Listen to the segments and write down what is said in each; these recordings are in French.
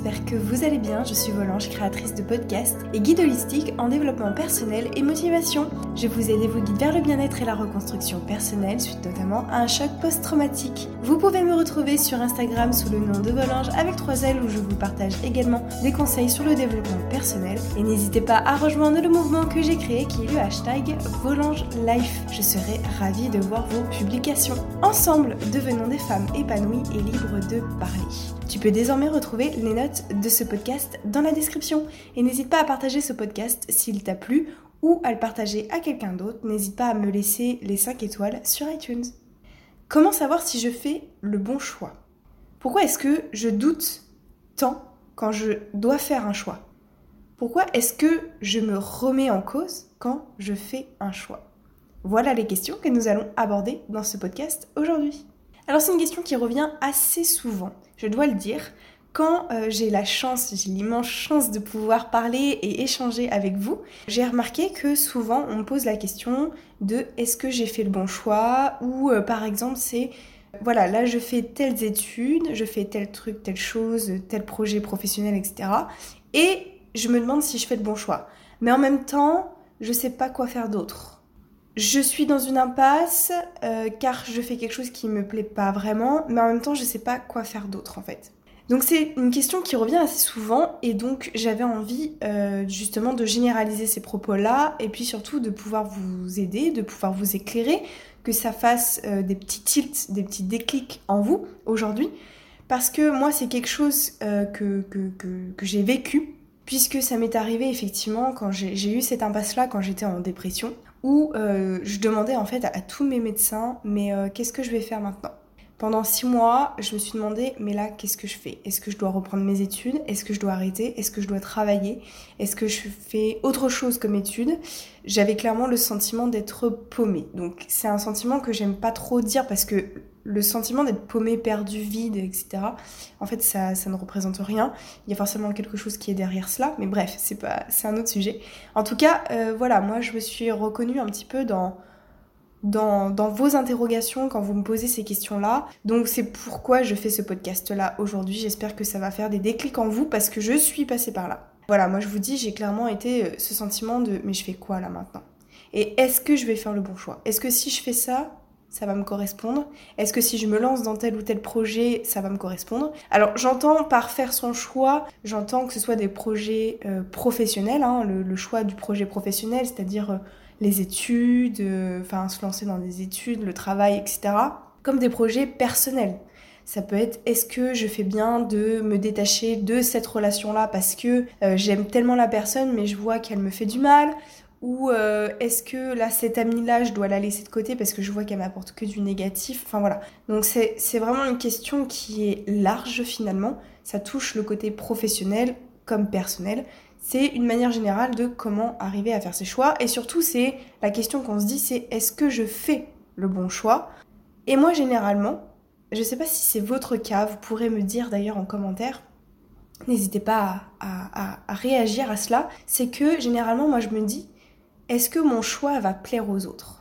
esperanza. Que vous allez bien. Je suis Volange, créatrice de podcasts et guide holistique en développement personnel et motivation. Je vous aide et vous guide vers le bien-être et la reconstruction personnelle suite notamment à un choc post-traumatique. Vous pouvez me retrouver sur Instagram sous le nom de Volange avec 3 L où je vous partage également des conseils sur le développement personnel. Et n'hésitez pas à rejoindre le mouvement que j'ai créé qui est le hashtag Volange Life. Je serai ravie de voir vos publications. Ensemble, devenons des femmes épanouies et libres de parler. Tu peux désormais retrouver les notes de ce podcast dans la description. Et n'hésite pas à partager ce podcast s'il t'a plu ou à le partager à quelqu'un d'autre. N'hésite pas à me laisser les 5 étoiles sur iTunes. Comment savoir si je fais le bon choix? Pourquoi est-ce que je doute tant quand je dois faire un choix? Pourquoi est-ce que je me remets en cause quand je fais un choix? Voilà les questions que nous allons aborder dans ce podcast aujourd'hui. Alors c'est une question qui revient assez souvent, je dois le dire, quand euh, j'ai la chance, j'ai l'immense chance de pouvoir parler et échanger avec vous, j'ai remarqué que souvent on me pose la question de est-ce que j'ai fait le bon choix? ou euh, par exemple c'est voilà, là je fais telles études, je fais tel truc, telle chose, tel projet professionnel, etc. Et je me demande si je fais le bon choix. Mais en même temps, je sais pas quoi faire d'autre je suis dans une impasse euh, car je fais quelque chose qui me plaît pas vraiment, mais en même temps je sais pas quoi faire d'autre en fait. Donc c'est une question qui revient assez souvent et donc j'avais envie euh, justement de généraliser ces propos-là et puis surtout de pouvoir vous aider, de pouvoir vous éclairer, que ça fasse euh, des petits tilts, des petits déclics en vous aujourd'hui. Parce que moi c'est quelque chose que, que, j'ai vécu puisque ça m'est arrivé effectivement quand j'ai eu cette impasse-là quand j'étais en dépression où euh, je demandais en fait à, tous mes médecins, mais euh, qu'est-ce que je vais faire maintenant? Pendant six mois, je me suis demandé, mais là, qu'est-ce que je fais? Est-ce que je dois reprendre mes études? Est-ce que je dois arrêter? Est-ce que je dois travailler? Est-ce que je fais autre chose comme études? J'avais clairement le sentiment d'être paumée. Donc c'est un sentiment que j'aime pas trop dire parce que le sentiment d'être paumé, perdu, vide, etc. En fait, ça, ça, ne représente rien. Il y a forcément quelque chose qui est derrière cela, mais bref, c'est c'est un autre sujet. En tout cas, euh, voilà, moi, je me suis reconnue un petit peu dans, dans, vos interrogations quand vous me posez ces questions-là. Donc, c'est pourquoi je fais ce podcast-là aujourd'hui. J'espère que ça va faire des déclics en vous parce que je suis passée par là. Voilà, moi, je vous dis, j'ai clairement été euh, ce sentiment de, mais je fais quoi là maintenant? Et est-ce que je vais faire le bon choix? Est-ce que si je fais ça, ça va me correspondre? Est-ce que si je me lance dans tel ou tel projet, ça va me correspondre? Alors j'entends par faire son choix, j'entends que ce soit des projets euh, professionnels, hein, le, choix du projet professionnel, c'est-à-dire euh, les études, euh, enfin se lancer dans des études, le travail, etc. Comme des projets personnels. Ça peut être est-ce que je fais bien de me détacher de cette relation-là parce que j'aime tellement la personne mais je vois qu'elle me fait du mal? Ou euh, est-ce que là, cette amie-là, je dois la laisser de côté parce que je vois qu'elle m'apporte que du négatif? Enfin voilà. Donc c'est vraiment une question qui est large finalement. Ça touche le côté professionnel comme personnel. C'est une manière générale de comment arriver à faire ses choix. Et surtout, c'est la question qu'on se dit, c'est est-ce que je fais le bon choix? Et moi, généralement, je sais pas si c'est votre cas, vous pourrez me dire d'ailleurs en commentaire, n'hésitez pas à, réagir à cela, c'est que généralement, moi, je me dis, est-ce que mon choix va plaire aux autres?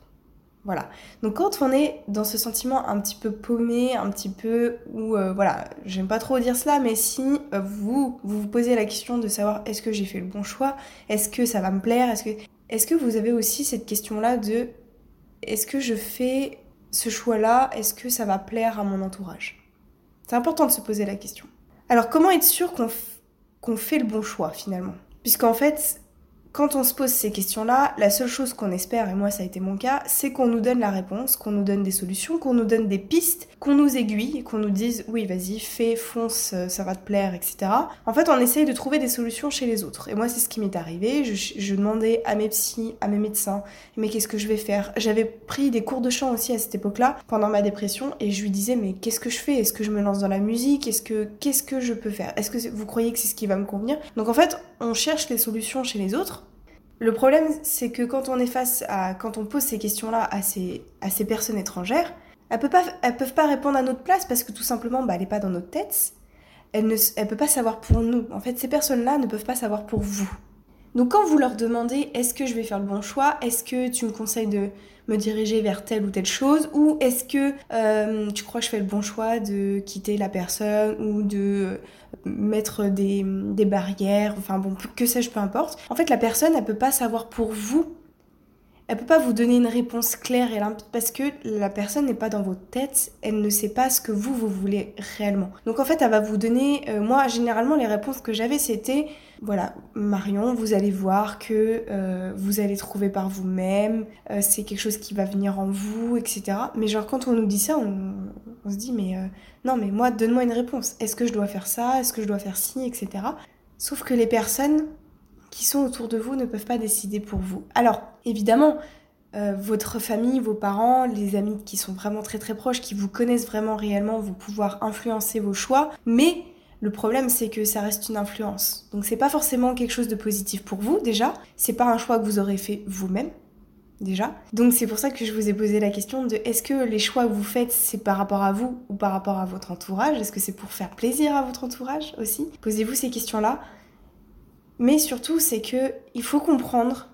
Voilà. Donc quand on est dans ce sentiment un petit peu paumé, un petit peu ou euh, voilà, j'aime pas trop dire cela, mais si euh, vous, vous posez la question de savoir est-ce que j'ai fait le bon choix, est-ce que ça va me plaire, est-ce que vous avez aussi cette question-là de est-ce que je fais ce choix-là, est-ce que ça va plaire à mon entourage? C'est important de se poser la question. Alors comment être sûr qu'on fait le bon choix finalement? Puisqu'en fait, quand on se pose ces questions-là, la seule chose qu'on espère, et moi ça a été mon cas, c'est qu'on nous donne la réponse, qu'on nous donne des solutions, qu'on nous donne des pistes, qu'on nous aiguille, qu'on nous dise oui vas-y, fais, fonce, euh, ça va te plaire, etc. En fait on essaye de trouver des solutions chez les autres. Et moi c'est ce qui m'est arrivé, je, demandais à mes psys, à mes médecins, mais qu'est-ce que je vais faire? J'avais pris des cours de chant aussi à cette époque-là, pendant ma dépression, et je lui disais mais qu'est-ce que je fais? Est-ce que je me lance dans la musique? Est-ce que qu'est-ce que je peux faire? Est-ce que vous croyez que c'est ce qui va me convenir? Donc en fait on cherche les solutions chez les autres le problème, c'est que quand on est face à, quand on pose ces questions-là à ces, à ces personnes étrangères, elles peuvent pas, peuvent pas répondre à notre place parce que tout simplement, bah, elle n'est pas dans notre tête. Elle ne, elle peut pas savoir pour nous. En fait, ces personnes-là ne peuvent pas savoir pour vous. Donc quand vous leur demandez est-ce que je vais faire le bon choix, est-ce que tu me conseilles de me diriger vers telle ou telle chose, ou est-ce que euh, tu crois que je fais le bon choix de quitter la personne ou de mettre des, des barrières, enfin bon, que sais-je, peu importe. En fait, la personne, elle peut pas savoir pour vous elle peut pas vous donner une réponse claire et limpide parce que la personne n'est pas dans votre tête, elle ne sait pas ce que vous, vous voulez réellement. Donc en fait, elle va vous donner, euh, moi généralement les réponses que j'avais c'était, voilà, Marion, vous allez voir que euh, vous allez trouver par vous-même, euh, c'est quelque chose qui va venir en vous, etc. Mais genre quand on nous dit ça, on, on se dit, mais non, mais moi, donne-moi une réponse. Est-ce que je dois faire ça? Est-ce que je dois faire ci, etc. Sauf que les personnes qui sont autour de vous ne peuvent pas décider pour vous. Alors, évidemment, euh, votre famille, vos parents, les amis qui sont vraiment très très proches, qui vous connaissent vraiment réellement, vont pouvoir influencer vos choix, mais le problème c'est que ça reste une influence. Donc c'est pas forcément quelque chose de positif pour vous déjà, c'est pas un choix que vous aurez fait vous-même déjà. Donc c'est pour ça que je vous ai posé la question de est-ce que les choix que vous faites c'est par rapport à vous ou par rapport à votre entourage? Est-ce que c'est pour faire plaisir à votre entourage aussi? Posez-vous ces questions-là. Mais surtout, c'est que il faut comprendre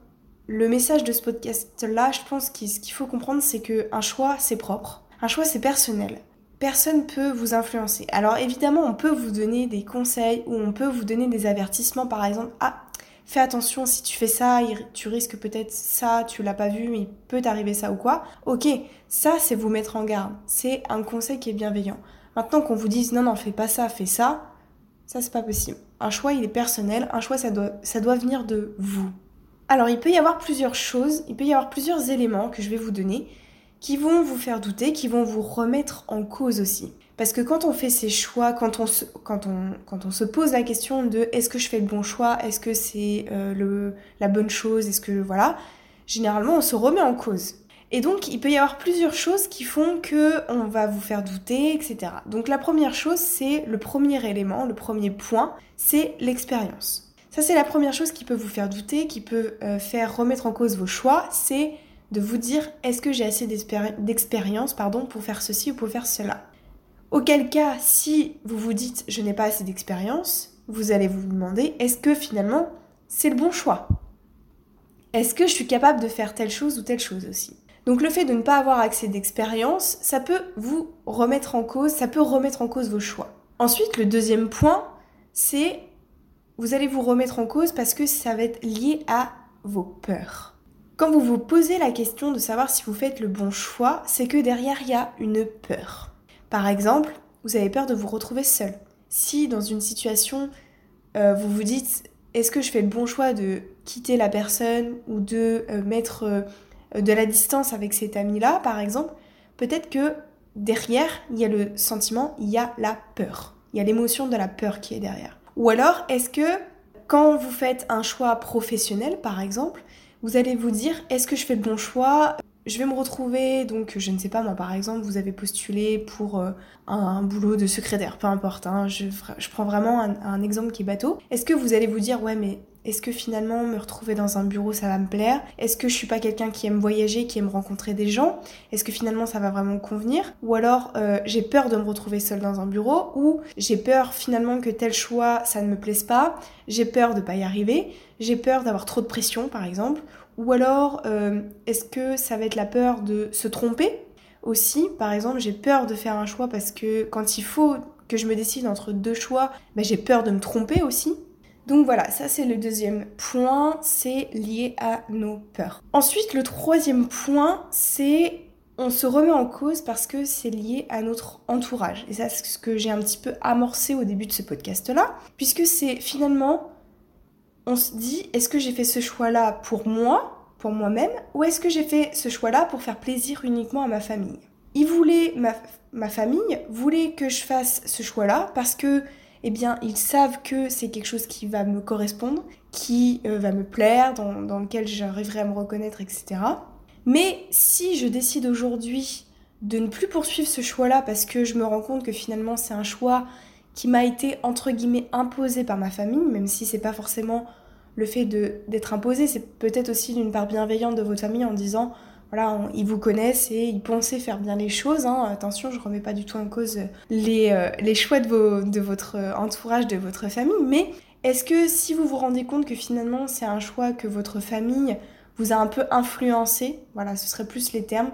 le message de ce podcast-là. Je pense qu'il faut comprendre, c'est que un choix, c'est propre. Un choix, c'est personnel. Personne peut vous influencer. Alors évidemment, on peut vous donner des conseils ou on peut vous donner des avertissements, par exemple, ah, fais attention si tu fais ça, tu risques peut-être ça, tu l'as pas vu, mais il peut t'arriver ça ou quoi. Ok, ça c'est vous mettre en garde. C'est un conseil qui est bienveillant. Maintenant qu'on vous dise non, non, fais pas ça, fais ça, ça c'est pas possible. Un choix, il est personnel. Un choix, ça doit, venir de vous. Alors, il peut y avoir plusieurs choses, il peut y avoir plusieurs éléments que je vais vous donner qui vont vous faire douter, qui vont vous remettre en cause aussi. Parce que quand on fait ces choix, quand on se, pose la question de est-ce que je fais le bon choix, est-ce que c'est euh, la bonne chose, est-ce que voilà, généralement on se remet en cause. Et donc, il peut y avoir plusieurs choses qui font que on va vous faire douter, etc. Donc, la première chose, c'est le premier élément, le premier point, c'est l'expérience. Ça, c'est la première chose qui peut vous faire douter, qui peut euh, faire remettre en cause vos choix, c'est de vous dire est-ce que j'ai assez d'expérience pardon, pour faire ceci ou pour faire cela? Auquel cas, si vous vous dites je n'ai pas assez d'expérience, vous allez vous demander est-ce que finalement c'est le bon choix? Est-ce que je suis capable de faire telle chose ou telle chose aussi? Donc le fait de ne pas avoir accès d'expérience, ça peut vous remettre en cause, ça peut remettre en cause vos choix. Ensuite, le deuxième point, c'est vous allez vous remettre en cause parce que ça va être lié à vos peurs. Quand vous vous posez la question de savoir si vous faites le bon choix, c'est que derrière il y a une peur. Par exemple, vous avez peur de vous retrouver seul. Si dans une situation, euh, vous vous dites est-ce que je fais le bon choix de quitter la personne ou de euh, mettre euh, de la distance avec cet ami-là, par exemple, peut-être que derrière, il y a le sentiment, il y a la peur. Il y a l'émotion de la peur qui est derrière. Ou alors, est-ce que quand vous faites un choix professionnel, par exemple, vous allez vous dire, est-ce que je fais le bon choix? Je vais me retrouver, donc je ne sais pas, moi par exemple, vous avez postulé pour euh, un, boulot de secrétaire, peu importe, hein, je, prends vraiment un, un exemple qui est bateau. Est-ce que vous allez vous dire, ouais, mais est-ce que finalement me retrouver dans un bureau ça va me plaire? Est-ce que je suis pas quelqu'un qui aime voyager, qui aime rencontrer des gens? Est-ce que finalement ça va vraiment me convenir? Ou alors euh, j'ai peur de me retrouver seule dans un bureau? Ou j'ai peur finalement que tel choix ça ne me plaise pas? J'ai peur de pas y arriver? J'ai peur d'avoir trop de pression par exemple? Ou alors euh, est-ce que ça va être la peur de se tromper? Aussi, par exemple, j'ai peur de faire un choix parce que quand il faut que je me décide entre deux choix, ben, j'ai peur de me tromper aussi. Donc voilà, ça c'est le deuxième point, c'est lié à nos peurs. Ensuite, le troisième point, c'est on se remet en cause parce que c'est lié à notre entourage. Et ça, c'est ce que j'ai un petit peu amorcé au début de ce podcast-là, puisque c'est finalement, on se dit, est-ce que j'ai fait ce choix-là pour moi, pour moi-même, ou est-ce que j'ai fait ce choix-là pour faire plaisir uniquement à ma famille? Il voulait, ma, ma famille voulait que je fasse ce choix-là parce que eh bien, ils savent que c'est quelque chose qui va me correspondre, qui euh, va me plaire, dans, lequel j'arriverai à me reconnaître, etc. Mais si je décide aujourd'hui de ne plus poursuivre ce choix-là parce que je me rends compte que finalement c'est un choix qui m'a été entre guillemets imposé par ma famille, même si c'est pas forcément le fait d'être imposé, c'est peut-être aussi d'une part bienveillante de votre famille en disant voilà, ils vous connaissent et ils pensaient faire bien les choses. Hein. Attention, je remets pas du tout en cause les, euh, les choix de, vos, de votre entourage, de votre famille, mais Est-ce que si vous vous rendez compte que finalement c'est un choix que votre famille vous a un peu influencé, voilà, ce serait plus les termes,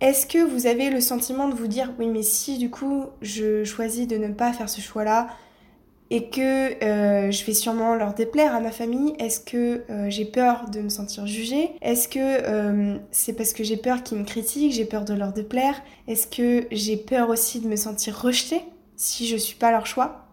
est-ce que vous avez le sentiment de vous dire oui mais si du coup je choisis de ne pas faire ce choix-là, et que euh, je vais sûrement leur déplaire à ma famille. Est-ce que euh, j'ai peur de me sentir jugée? Est-ce que euh, c'est parce que j'ai peur qu'ils me critiquent, j'ai peur de leur déplaire? Est-ce que j'ai peur aussi de me sentir rejetée si je suis pas leur choix?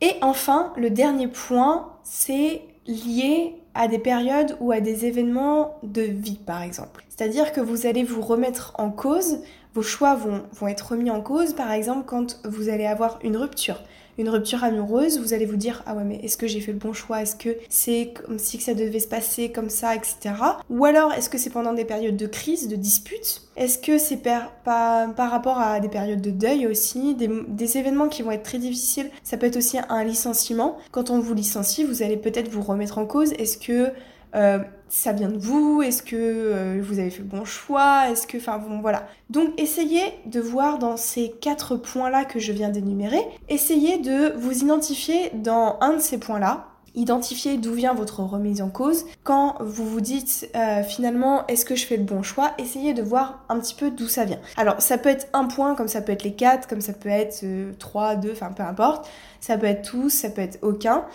Et enfin, le dernier point, c'est lié à des périodes ou à des événements de vie par exemple. C'est-à-dire que vous allez vous remettre en cause, vos choix vont être remis en cause par exemple quand vous allez avoir une rupture une rupture amoureuse, vous allez vous dire ah ouais mais est-ce que j'ai fait le bon choix? Est-ce que c'est comme si ça devait se passer comme ça, etc. Ou alors est-ce que c'est pendant des périodes de crise, de disputes? Est-ce que c'est par, par, rapport à des périodes de deuil aussi, des, des événements qui vont être très difficiles Ça peut être aussi un licenciement. Quand on vous licencie, vous allez peut-être vous remettre en cause. Est-ce que euh, ça vient de vous Est-ce que euh, vous avez fait le bon choix Est-ce que, enfin bon, voilà. Donc essayez de voir dans ces quatre points-là que je viens d'énumérer, essayez de vous identifier dans un de ces points-là. Identifiez d'où vient votre remise en cause. Quand vous vous dites euh, finalement est-ce que je fais le bon choix, essayez de voir un petit peu d'où ça vient. Alors ça peut être un point, comme ça peut être les quatre, comme ça peut être trois, deux, enfin peu importe. Ça peut être tous, ça peut être aucun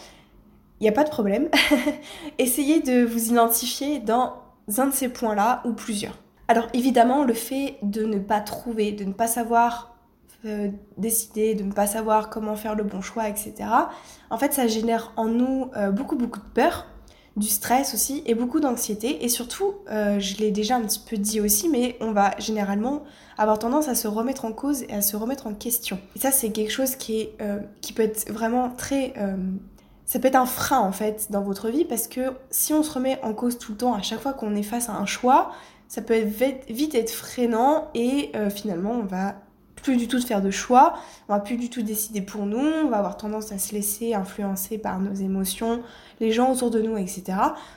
il n'y a pas de problème. Essayez de vous identifier dans un de ces points-là ou plusieurs. Alors évidemment, le fait de ne pas trouver, de ne pas savoir euh, décider, de ne pas savoir comment faire le bon choix, etc. En fait, ça génère en nous euh, beaucoup, beaucoup de peur, du stress aussi et beaucoup d'anxiété. Et surtout, euh, je l'ai déjà un petit peu dit aussi, mais on va généralement avoir tendance à se remettre en cause et à se remettre en question. Et ça, c'est quelque chose qui, peut être vraiment très ça peut être un frein en fait dans votre vie parce que si on se remet en cause tout le temps à chaque fois qu'on est face à un choix, ça peut vite être freinant et euh, finalement on va plus du tout faire de choix, on va plus du tout décider pour nous, on va avoir tendance à se laisser influencer par nos émotions, les gens autour de nous, etc.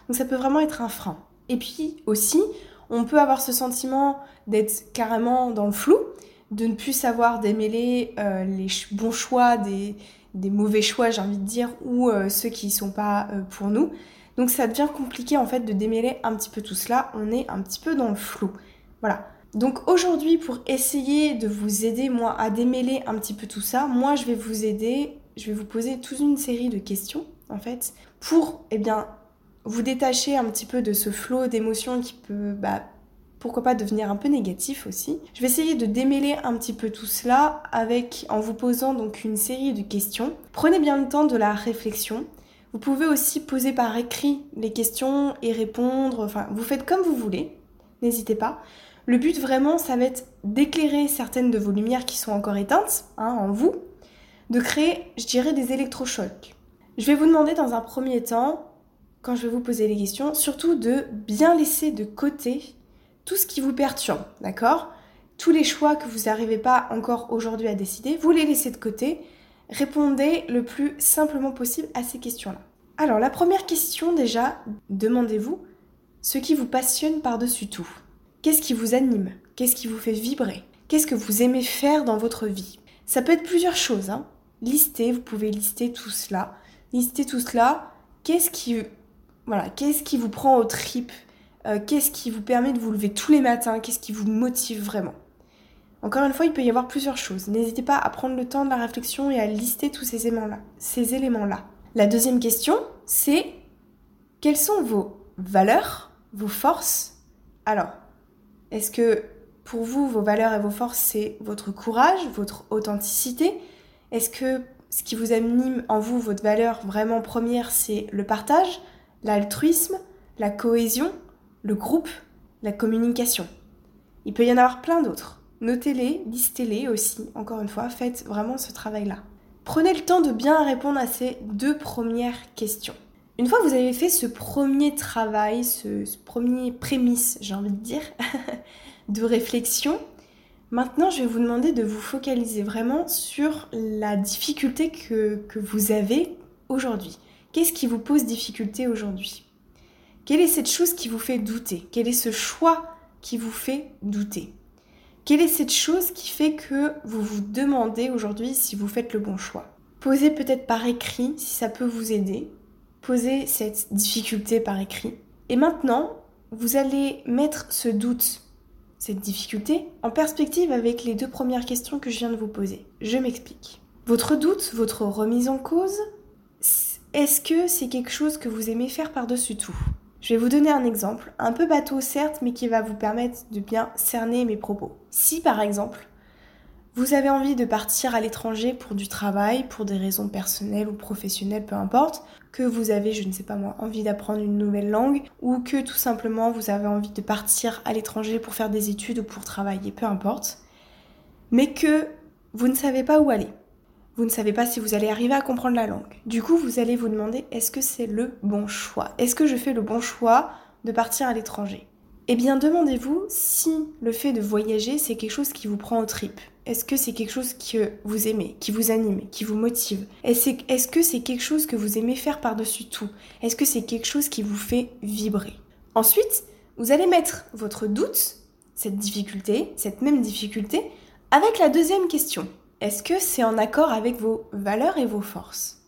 Donc ça peut vraiment être un frein. Et puis aussi, on peut avoir ce sentiment d'être carrément dans le flou, de ne plus savoir démêler euh, les bons choix des, des mauvais choix, j'ai envie de dire, ou euh, ceux qui sont pas euh, pour nous. Donc ça devient compliqué en fait de démêler un petit peu tout cela. On est un petit peu dans le flou. Voilà. Donc aujourd'hui, pour essayer de vous aider moi à démêler un petit peu tout ça, moi je vais vous aider, je vais vous poser toute une série de questions en fait pour eh bien vous détacher un petit peu de ce flot d'émotions qui peut bah, pourquoi pas devenir un peu négatif aussi. Je vais essayer de démêler un petit peu tout cela avec en vous posant donc une série de questions. Prenez bien le temps de la réflexion. Vous pouvez aussi poser par écrit les questions et répondre, enfin vous faites comme vous voulez, n'hésitez pas. Le but vraiment, ça va être d'éclairer certaines de vos lumières qui sont encore éteintes hein, en vous, de créer, je dirais, des électrochocs. Je vais vous demander dans un premier temps, quand je vais vous poser les questions, surtout de bien laisser de côté tout ce qui vous perturbe, d'accord? Tous les choix que vous n'arrivez pas encore aujourd'hui à décider, vous les laissez de côté. Répondez le plus simplement possible à ces questions-là. Alors, la première question déjà, demandez-vous ce qui vous passionne par-dessus tout. Qu'est-ce qui vous anime? Qu'est-ce qui vous fait vibrer? Qu'est-ce que vous aimez faire dans votre vie? Ça peut être plusieurs choses. Hein. Listez, vous pouvez lister tout cela. Listez tout cela. Qu'est-ce qui, voilà, qu'est-ce qui vous prend aux tripes euh, qu'est-ce qui vous permet de vous lever tous les matins, qu'est-ce qui vous motive vraiment? Encore une fois, il peut y avoir plusieurs choses. N'hésitez pas à prendre le temps de la réflexion et à lister tous ces éléments-là. Ces éléments-là. La deuxième question, c'est quelles sont vos valeurs, vos forces? Alors, est-ce que pour vous, vos valeurs et vos forces, c'est votre courage, votre authenticité? Est-ce que ce qui vous anime en vous, votre valeur vraiment première, c'est le partage, l'altruisme, la cohésion, le groupe, la communication. Il peut y en avoir plein d'autres. Notez-les, listez-les aussi, encore une fois, faites vraiment ce travail-là. Prenez le temps de bien répondre à ces deux premières questions. Une fois que vous avez fait ce premier travail, ce, premier prémisse, j'ai envie de dire, de réflexion, maintenant je vais vous demander de vous focaliser vraiment sur la difficulté que, que vous avez aujourd'hui. Qu'est-ce qui vous pose difficulté aujourd'hui? Quelle est cette chose qui vous fait douter? Quel est ce choix qui vous fait douter? Quelle est cette chose qui fait que vous vous demandez aujourd'hui si vous faites le bon choix? Posez peut-être par écrit si ça peut vous aider. poser cette difficulté par écrit. Et maintenant, vous allez mettre ce doute, cette difficulté, en perspective avec les deux premières questions que je viens de vous poser. Je m'explique. Votre doute, votre remise en cause, est-ce que c'est quelque chose que vous aimez faire par-dessus tout? Je vais vous donner un exemple, un peu bateau certes, mais qui va vous permettre de bien cerner mes propos. Si par exemple, vous avez envie de partir à l'étranger pour du travail, pour des raisons personnelles ou professionnelles, peu importe, que vous avez, je ne sais pas moi, envie d'apprendre une nouvelle langue, ou que tout simplement vous avez envie de partir à l'étranger pour faire des études ou pour travailler, peu importe, mais que vous ne savez pas où aller. Vous ne savez pas si vous allez arriver à comprendre la langue. Du coup, vous allez vous demander est-ce que c'est le bon choix? Est-ce que je fais le bon choix de partir à l'étranger? Eh bien, demandez-vous si le fait de voyager, c'est quelque chose qui vous prend aux tripes. Est-ce que c'est quelque chose que vous aimez, qui vous anime, qui vous motive? Est-ce que c'est quelque chose que vous aimez faire par-dessus tout? Est-ce que c'est quelque chose qui vous fait vibrer? Ensuite, vous allez mettre votre doute, cette difficulté, cette même difficulté, avec la deuxième question. Est-ce que c'est en accord avec vos valeurs et vos forces?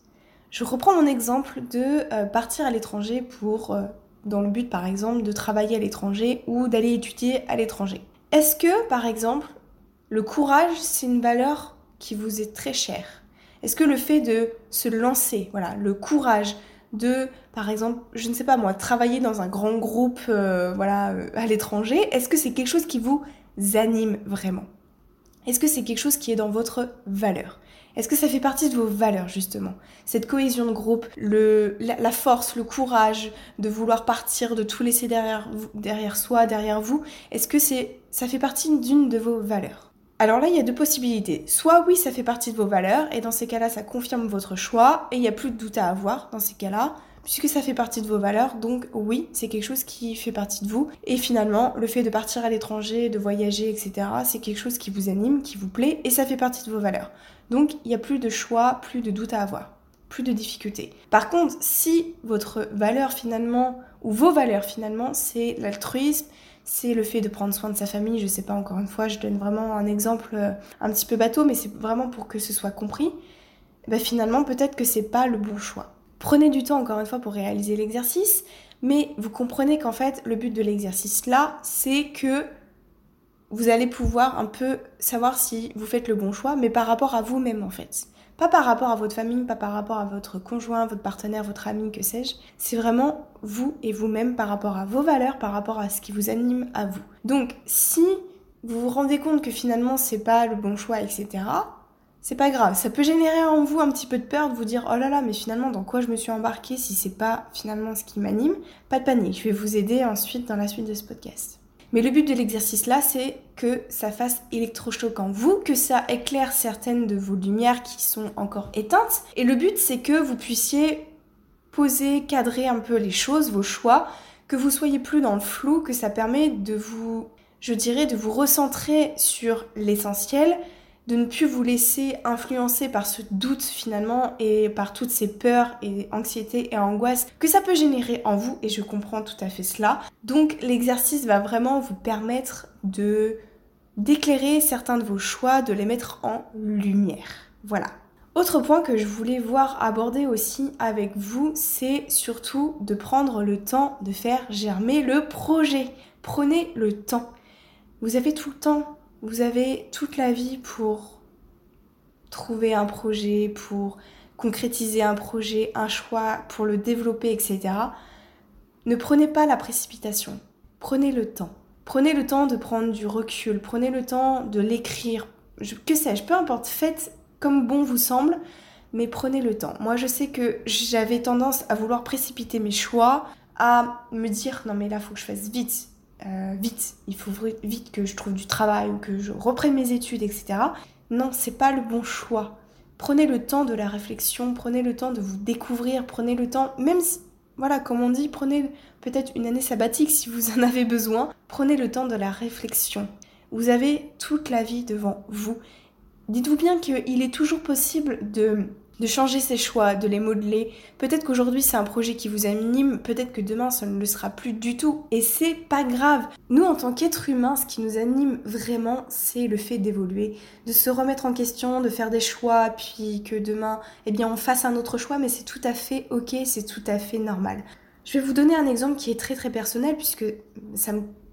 Je reprends mon exemple de euh, partir à l'étranger pour, euh, dans le but par exemple de travailler à l'étranger ou d'aller étudier à l'étranger. Est-ce que par exemple le courage, c'est une valeur qui vous est très chère? Est-ce que le fait de se lancer, voilà, le courage de, par exemple, je ne sais pas moi, travailler dans un grand groupe, euh, voilà, à l'étranger, est-ce que c'est quelque chose qui vous anime vraiment? Est-ce que c'est quelque chose qui est dans votre valeur? Est-ce que ça fait partie de vos valeurs justement? Cette cohésion de groupe, la, force, le courage de vouloir partir, de tout laisser derrière, derrière soi, derrière vous, est-ce que c'est, ça fait partie d'une de vos valeurs? Alors là, il y a deux possibilités. Soit oui, ça fait partie de vos valeurs, et dans ces cas-là, ça confirme votre choix, et il n'y a plus de doute à avoir dans ces cas-là, puisque ça fait partie de vos valeurs, donc oui, c'est quelque chose qui fait partie de vous. Et finalement, le fait de partir à l'étranger, de voyager, etc., c'est quelque chose qui vous anime, qui vous plaît, et ça fait partie de vos valeurs. Donc il n'y a plus de choix, plus de doute à avoir, plus de difficultés. Par contre, si votre valeur finalement, ou vos valeurs finalement, c'est l'altruisme, c'est le fait de prendre soin de sa famille. Je sais pas, encore une fois, je donne vraiment un exemple euh, un petit peu bateau, mais c'est vraiment pour que ce soit compris. Bah, finalement, peut-être que c'est pas le bon choix. Prenez du temps, encore une fois, pour réaliser l'exercice, mais vous comprenez qu'en fait, le but de l'exercice là, c'est que vous allez pouvoir un peu savoir si vous faites le bon choix, mais par rapport à vous-même en fait. Pas par rapport à votre famille, pas par rapport à votre conjoint, votre partenaire, votre ami, que sais-je. C'est vraiment vous et vous-même par rapport à vos valeurs, par rapport à ce qui vous anime à vous. Donc, si vous vous rendez compte que finalement c'est pas le bon choix, etc., c'est pas grave. Ça peut générer en vous un petit peu de peur de vous dire oh là là, mais finalement dans quoi je me suis embarquée si c'est pas finalement ce qui m'anime? Pas de panique, je vais vous aider ensuite dans la suite de ce podcast. Mais le but de l'exercice là, c'est que ça fasse électrochoc en vous, que ça éclaire certaines de vos lumières qui sont encore éteintes. Et le but, c'est que vous puissiez poser, cadrer un peu les choses, vos choix, que vous soyez plus dans le flou, que ça permet de vous, je dirais, de vous recentrer sur l'essentiel, de ne plus vous laisser influencer par ce doute finalement et par toutes ces peurs et anxiétés et angoisses que ça peut générer en vous et je comprends tout à fait cela. Donc l'exercice va vraiment vous permettre de d'éclairer certains de vos choix, de les mettre en lumière. Voilà. Autre point que je voulais voir aborder aussi avec vous, c'est surtout de prendre le temps de faire germer le projet. Prenez le temps. Vous avez tout le temps vous avez toute la vie pour trouver un projet, pour concrétiser un projet, un choix, pour le développer, etc. Ne prenez pas la précipitation. Prenez le temps. Prenez le temps de prendre du recul. Prenez le temps de l'écrire. que sais-je, peu importe. Faites comme bon vous semble, mais prenez le temps. Moi, je sais que j'avais tendance à vouloir précipiter mes choix, à me dire non mais là, faut que je fasse vite euh, vite, il faut vite que je trouve du travail ou que je reprenne mes études, etc. Non, c'est pas le bon choix. Prenez le temps de la réflexion, prenez le temps de vous découvrir, prenez le temps, même si, voilà, comme on dit, prenez peut-être une année sabbatique si vous en avez besoin, prenez le temps de la réflexion. Vous avez toute la vie devant vous. Dites-vous bien qu'il est toujours possible de de changer ses choix, de les modeler. Peut-être qu'aujourd'hui c'est un projet qui vous anime, peut-être que demain ça ne le sera plus du tout. Et c'est pas grave. Nous en tant qu'êtres humains, ce qui nous anime vraiment, c'est le fait d'évoluer, de se remettre en question, de faire des choix, puis que demain, eh bien on fasse un autre choix, mais c'est tout à fait ok, c'est tout à fait normal. Je vais vous donner un exemple qui est très très personnel puisque ça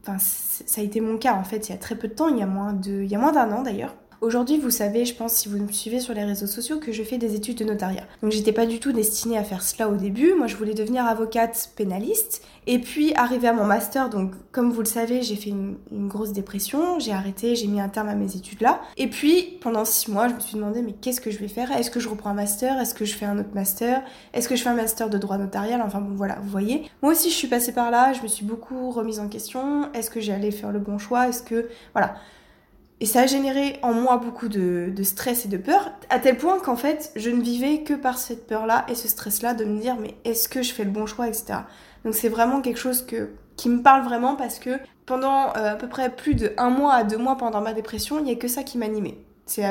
a été mon cas en fait il y a très peu de temps, il y a moins d'un an d'ailleurs. Aujourd'hui, vous savez, je pense, si vous me suivez sur les réseaux sociaux, que je fais des études de notariat. Donc j'étais pas du tout destinée à faire cela au début. Moi, je voulais devenir avocate pénaliste. Et puis, arriver à mon master, donc comme vous le savez, j'ai fait une, grosse dépression. J'ai arrêté, j'ai mis un terme à mes études là. Et puis, pendant six mois, je me suis demandé, mais qu'est-ce que je vais faire? Est-ce que je reprends un master? Est-ce que je fais un autre master? Est-ce que je fais un master de droit notarial? Enfin bon, voilà, vous voyez. Moi aussi, je suis passée par là. Je me suis beaucoup remise en question. Est-ce que j'allais faire le bon choix? Est-ce que... Voilà. Et ça a généré en moi beaucoup de, stress et de peur, à tel point qu'en fait, je ne vivais que par cette peur-là et ce stress-là de me dire, mais est-ce que je fais le bon choix, etc. Donc c'est vraiment quelque chose qui me parle vraiment parce que pendant euh, à peu près plus de un mois à deux mois pendant ma dépression, il n'y a que ça qui m'animait. C'est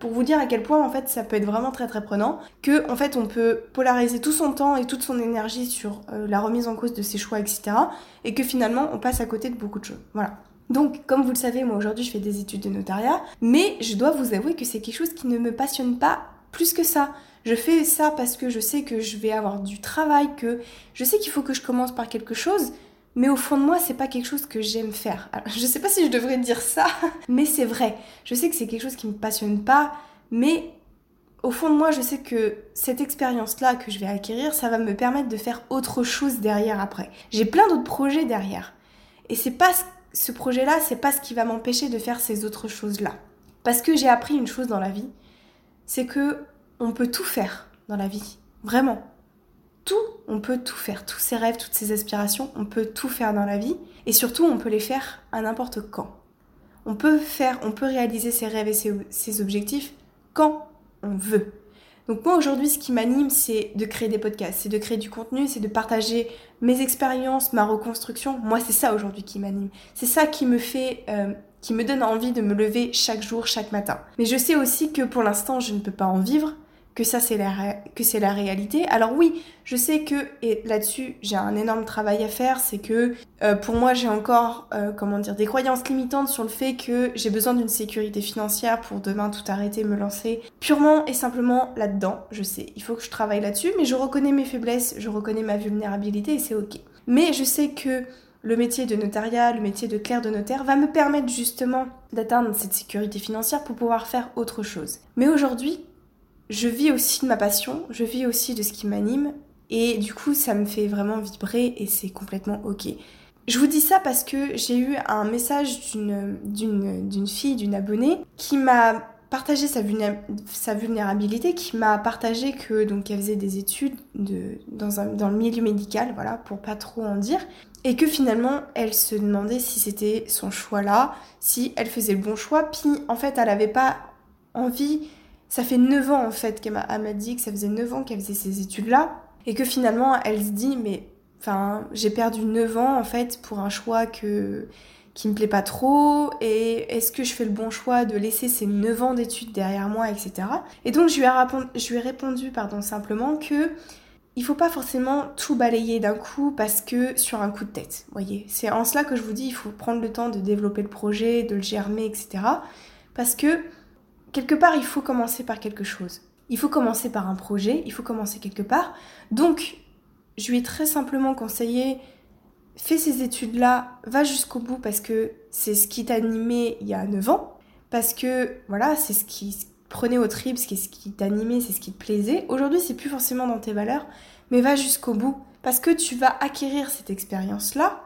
pour vous dire à quel point en fait ça peut être vraiment très très prenant, que en fait on peut polariser tout son temps et toute son énergie sur euh, la remise en cause de ses choix, etc. Et que finalement on passe à côté de beaucoup de choses. Voilà. Donc, comme vous le savez, moi aujourd'hui je fais des études de notariat, mais je dois vous avouer que c'est quelque chose qui ne me passionne pas plus que ça. Je fais ça parce que je sais que je vais avoir du travail, que je sais qu'il faut que je commence par quelque chose, mais au fond de moi, c'est pas quelque chose que j'aime faire. Je sais pas si je devrais dire ça, mais c'est vrai. Je sais que c'est quelque chose qui me passionne pas, mais au fond de moi, je sais que cette expérience-là que je vais acquérir, ça va me permettre de faire autre chose derrière après. J'ai plein d'autres projets derrière. Et c'est pas ce projet-là, c'est pas ce qui va m'empêcher de faire ces autres choses-là. Parce que j'ai appris une chose dans la vie, c'est que on peut tout faire dans la vie. Vraiment. Tout, on peut tout faire. Tous ces rêves, toutes ces aspirations, on peut tout faire dans la vie. Et surtout, on peut les faire à n'importe quand. On peut faire, on peut réaliser ses rêves et ses objectifs quand on veut. Donc moi aujourd'hui ce qui m'anime c'est de créer des podcasts, c'est de créer du contenu, c'est de partager mes expériences, ma reconstruction. Moi c'est ça aujourd'hui qui m'anime. C'est ça qui me fait... Euh, qui me donne envie de me lever chaque jour, chaque matin. Mais je sais aussi que pour l'instant je ne peux pas en vivre, que ça c'est la, que c'est la réalité. Alors oui, je sais que, et là-dessus j'ai un énorme travail à faire, c'est que euh, pour moi j'ai encore, euh, comment dire, des croyances limitantes sur le fait que j'ai besoin d'une sécurité financière pour demain tout arrêter, me lancer purement et simplement là-dedans. Je sais, il faut que je travaille là-dessus, mais je reconnais mes faiblesses, je reconnais ma vulnérabilité et c'est ok. Mais je sais que le métier de notariat, le métier de clerc de notaire va me permettre justement d'atteindre cette sécurité financière pour pouvoir faire autre chose. Mais aujourd'hui, je vis aussi de ma passion, je vis aussi de ce qui m'anime, et du coup, ça me fait vraiment vibrer et c'est complètement ok. Je vous dis ça parce que j'ai eu un message d'une fille, d'une abonnée, qui m'a partagé sa, vulnérabilité, qui m'a partagé que donc elle faisait des études de, dans, le milieu médical, voilà, pour pas trop en dire, et que finalement elle se demandait si c'était son choix là, si elle faisait le bon choix, puis en fait elle avait pas envie ça fait 9 ans en fait qu'elle m'a dit que ça faisait 9 ans qu'elle faisait ces études-là et que finalement elle se dit mais enfin j'ai perdu 9 ans en fait pour un choix que qui me plaît pas trop et est-ce que je fais le bon choix de laisser ces 9 ans d'études derrière moi etc. Et donc je lui ai répondu, je lui ai répondu pardon simplement que il faut pas forcément tout balayer d'un coup parce que sur un coup de tête, voyez. C'est en cela que je vous dis il faut prendre le temps de développer le projet, de le germer etc. Parce que quelque part, il faut commencer par quelque chose. Il faut commencer par un projet, il faut commencer quelque part. Donc, je lui ai très simplement conseillé, fais ces études-là, va jusqu'au bout parce que c'est ce qui t'animait il y a 9 ans. Parce que, voilà, c'est ce qui prenait au trip, ce qui t'animait, c'est ce qui te plaisait. Aujourd'hui, c'est plus forcément dans tes valeurs, mais va jusqu'au bout. Parce que tu vas acquérir cette expérience-là.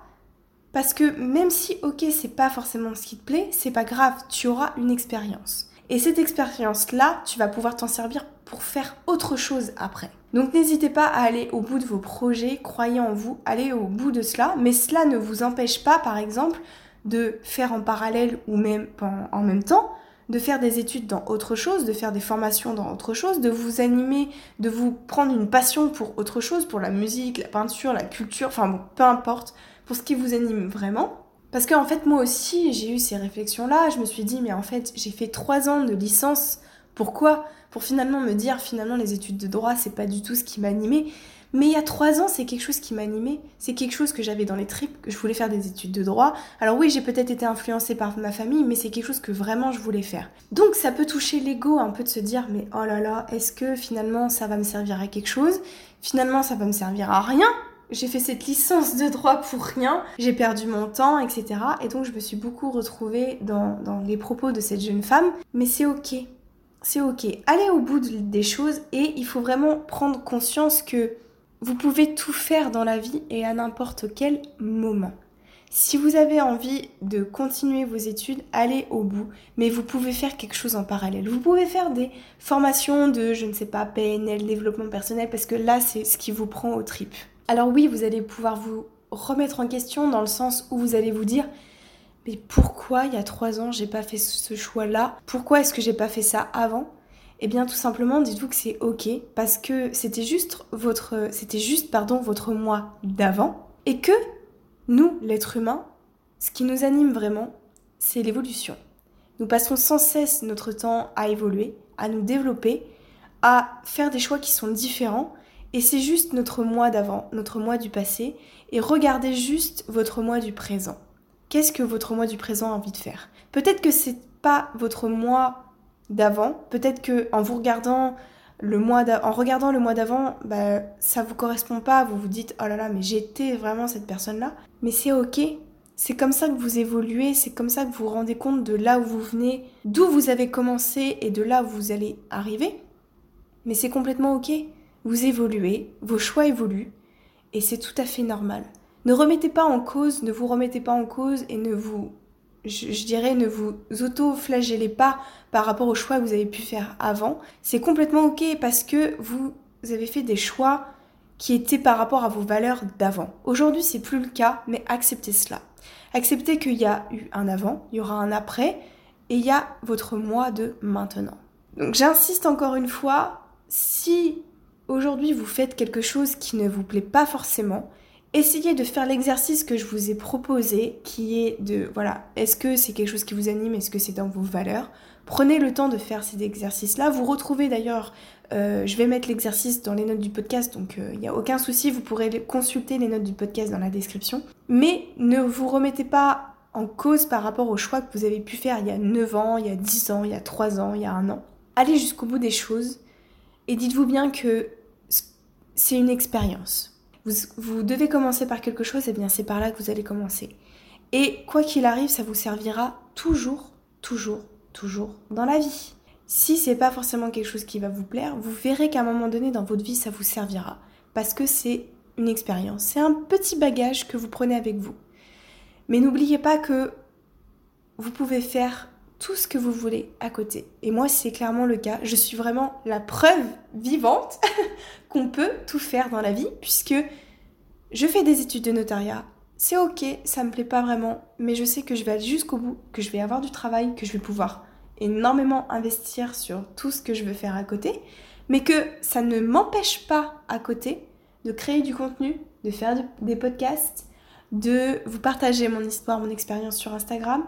Parce que même si, ok, c'est pas forcément ce qui te plaît, c'est pas grave, tu auras une expérience. Et cette expérience-là, tu vas pouvoir t'en servir pour faire autre chose après. Donc n'hésitez pas à aller au bout de vos projets, croyez en vous, allez au bout de cela, mais cela ne vous empêche pas, par exemple, de faire en parallèle ou même en même temps, de faire des études dans autre chose, de faire des formations dans autre chose, de vous animer, de vous prendre une passion pour autre chose, pour la musique, la peinture, la culture, enfin bon, peu importe, pour ce qui vous anime vraiment. Parce qu'en fait, moi aussi, j'ai eu ces réflexions-là. Je me suis dit, mais en fait, j'ai fait trois ans de licence Pourquoi? Pour finalement me dire finalement les études de droit c'est pas du tout ce qui m'animait. Mais il y a trois ans, c'est quelque chose qui m'animait. C'est quelque chose que j'avais dans les tripes, que je voulais faire des études de droit. Alors oui, j'ai peut-être été influencée par ma famille, mais c'est quelque chose que vraiment je voulais faire. Donc ça peut toucher l'ego un peu de se dire, mais oh là là, est-ce que finalement ça va me servir à quelque chose? Finalement, ça va me servir à rien j'ai fait cette licence de droit pour rien, j'ai perdu mon temps, etc. Et donc je me suis beaucoup retrouvée dans, les propos de cette jeune femme. Mais c'est ok, c'est ok. Allez au bout des choses et il faut vraiment prendre conscience que vous pouvez tout faire dans la vie et à n'importe quel moment. Si vous avez envie de continuer vos études, allez au bout, mais vous pouvez faire quelque chose en parallèle. Vous pouvez faire des formations de, je ne sais pas, PNL, développement personnel, parce que là, c'est ce qui vous prend au trip. Alors oui, vous allez pouvoir vous remettre en question dans le sens où vous allez vous dire mais pourquoi il y a trois ans j'ai pas fait ce choix-là? Pourquoi est-ce que j'ai pas fait ça avant? Eh bien tout simplement dites-vous que c'est ok parce que c'était juste votre c'était juste pardon votre moi d'avant et que nous l'être humain ce qui nous anime vraiment c'est l'évolution. Nous passons sans cesse notre temps à évoluer, à nous développer, à faire des choix qui sont différents et c'est juste notre moi d'avant, notre moi du passé, et regardez juste votre moi du présent. Qu'est-ce que votre moi du présent a envie de faire? Peut-être que c'est pas votre moi d'avant, peut-être que en vous regardant le mois d'avant, bah, ça vous correspond pas, vous vous dites oh là là, mais j'étais vraiment cette personne-là. Mais c'est ok, c'est comme ça que vous évoluez, c'est comme ça que vous vous rendez compte de là où vous venez, d'où vous avez commencé et de là où vous allez arriver. Mais c'est complètement ok vous évoluez, vos choix évoluent, et c'est tout à fait normal. Ne remettez pas en cause, ne vous remettez pas en cause et ne vous, je, dirais, ne vous auto-flagellez pas par rapport aux choix que vous avez pu faire avant. C'est complètement ok parce que vous avez fait des choix qui étaient par rapport à vos valeurs d'avant. Aujourd'hui, c'est plus le cas, mais acceptez cela. Acceptez qu'il y a eu un avant, il y aura un après, et il y a votre moi de maintenant. Donc j'insiste encore une fois, si aujourd'hui vous faites quelque chose qui ne vous plaît pas forcément, essayez de faire l'exercice que je vous ai proposé, qui est de, voilà, est-ce que c'est quelque chose qui vous anime, est-ce que c'est dans vos valeurs? Prenez le temps de faire ces exercices-là. Vous retrouvez d'ailleurs, euh, je vais mettre l'exercice dans les notes du podcast, donc il euh, n'y a aucun souci, vous pourrez consulter les notes du podcast dans la description. Mais ne vous remettez pas en cause par rapport aux choix que vous avez pu faire il y a 9 ans, il y a 10 ans, il y a 3 ans, il y a un an. Allez jusqu'au bout des choses et dites-vous bien que c'est une expérience. Vous, devez commencer par quelque chose, et eh bien c'est par là que vous allez commencer. Et quoi qu'il arrive, ça vous servira toujours, toujours, toujours dans la vie. Si c'est pas forcément quelque chose qui va vous plaire, vous verrez qu'à un moment donné dans votre vie, ça vous servira. Parce que c'est une expérience. C'est un petit bagage que vous prenez avec vous. Mais n'oubliez pas que vous pouvez faire tout ce que vous voulez à côté. Et moi, c'est clairement le cas. Je suis vraiment la preuve vivante qu'on peut tout faire dans la vie, puisque je fais des études de notariat. C'est ok, ça me plaît pas vraiment, mais je sais que je vais aller jusqu'au bout, que je vais avoir du travail, que je vais pouvoir énormément investir sur tout ce que je veux faire à côté, mais que ça ne m'empêche pas à côté de créer du contenu, de faire des podcasts, de vous partager mon histoire, mon expérience sur Instagram,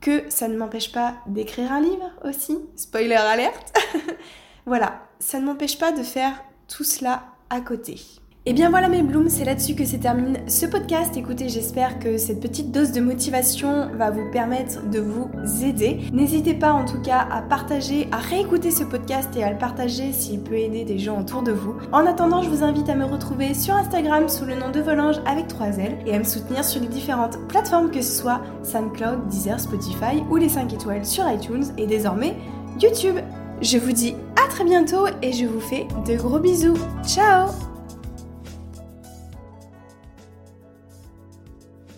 que ça ne m'empêche pas d'écrire un livre aussi. Spoiler alerte. voilà, ça ne m'empêche pas de faire tout cela à côté. Et bien voilà mes blooms, c'est là-dessus que se termine ce podcast. Écoutez, j'espère que cette petite dose de motivation va vous permettre de vous aider. N'hésitez pas en tout cas à partager, à réécouter ce podcast et à le partager s'il peut aider des gens autour de vous. En attendant, je vous invite à me retrouver sur Instagram sous le nom de Volange avec 3 L et à me soutenir sur les différentes plateformes que ce soit SoundCloud, Deezer, Spotify ou les 5 étoiles sur iTunes et désormais YouTube. Je vous dis à très bientôt et je vous fais de gros bisous. Ciao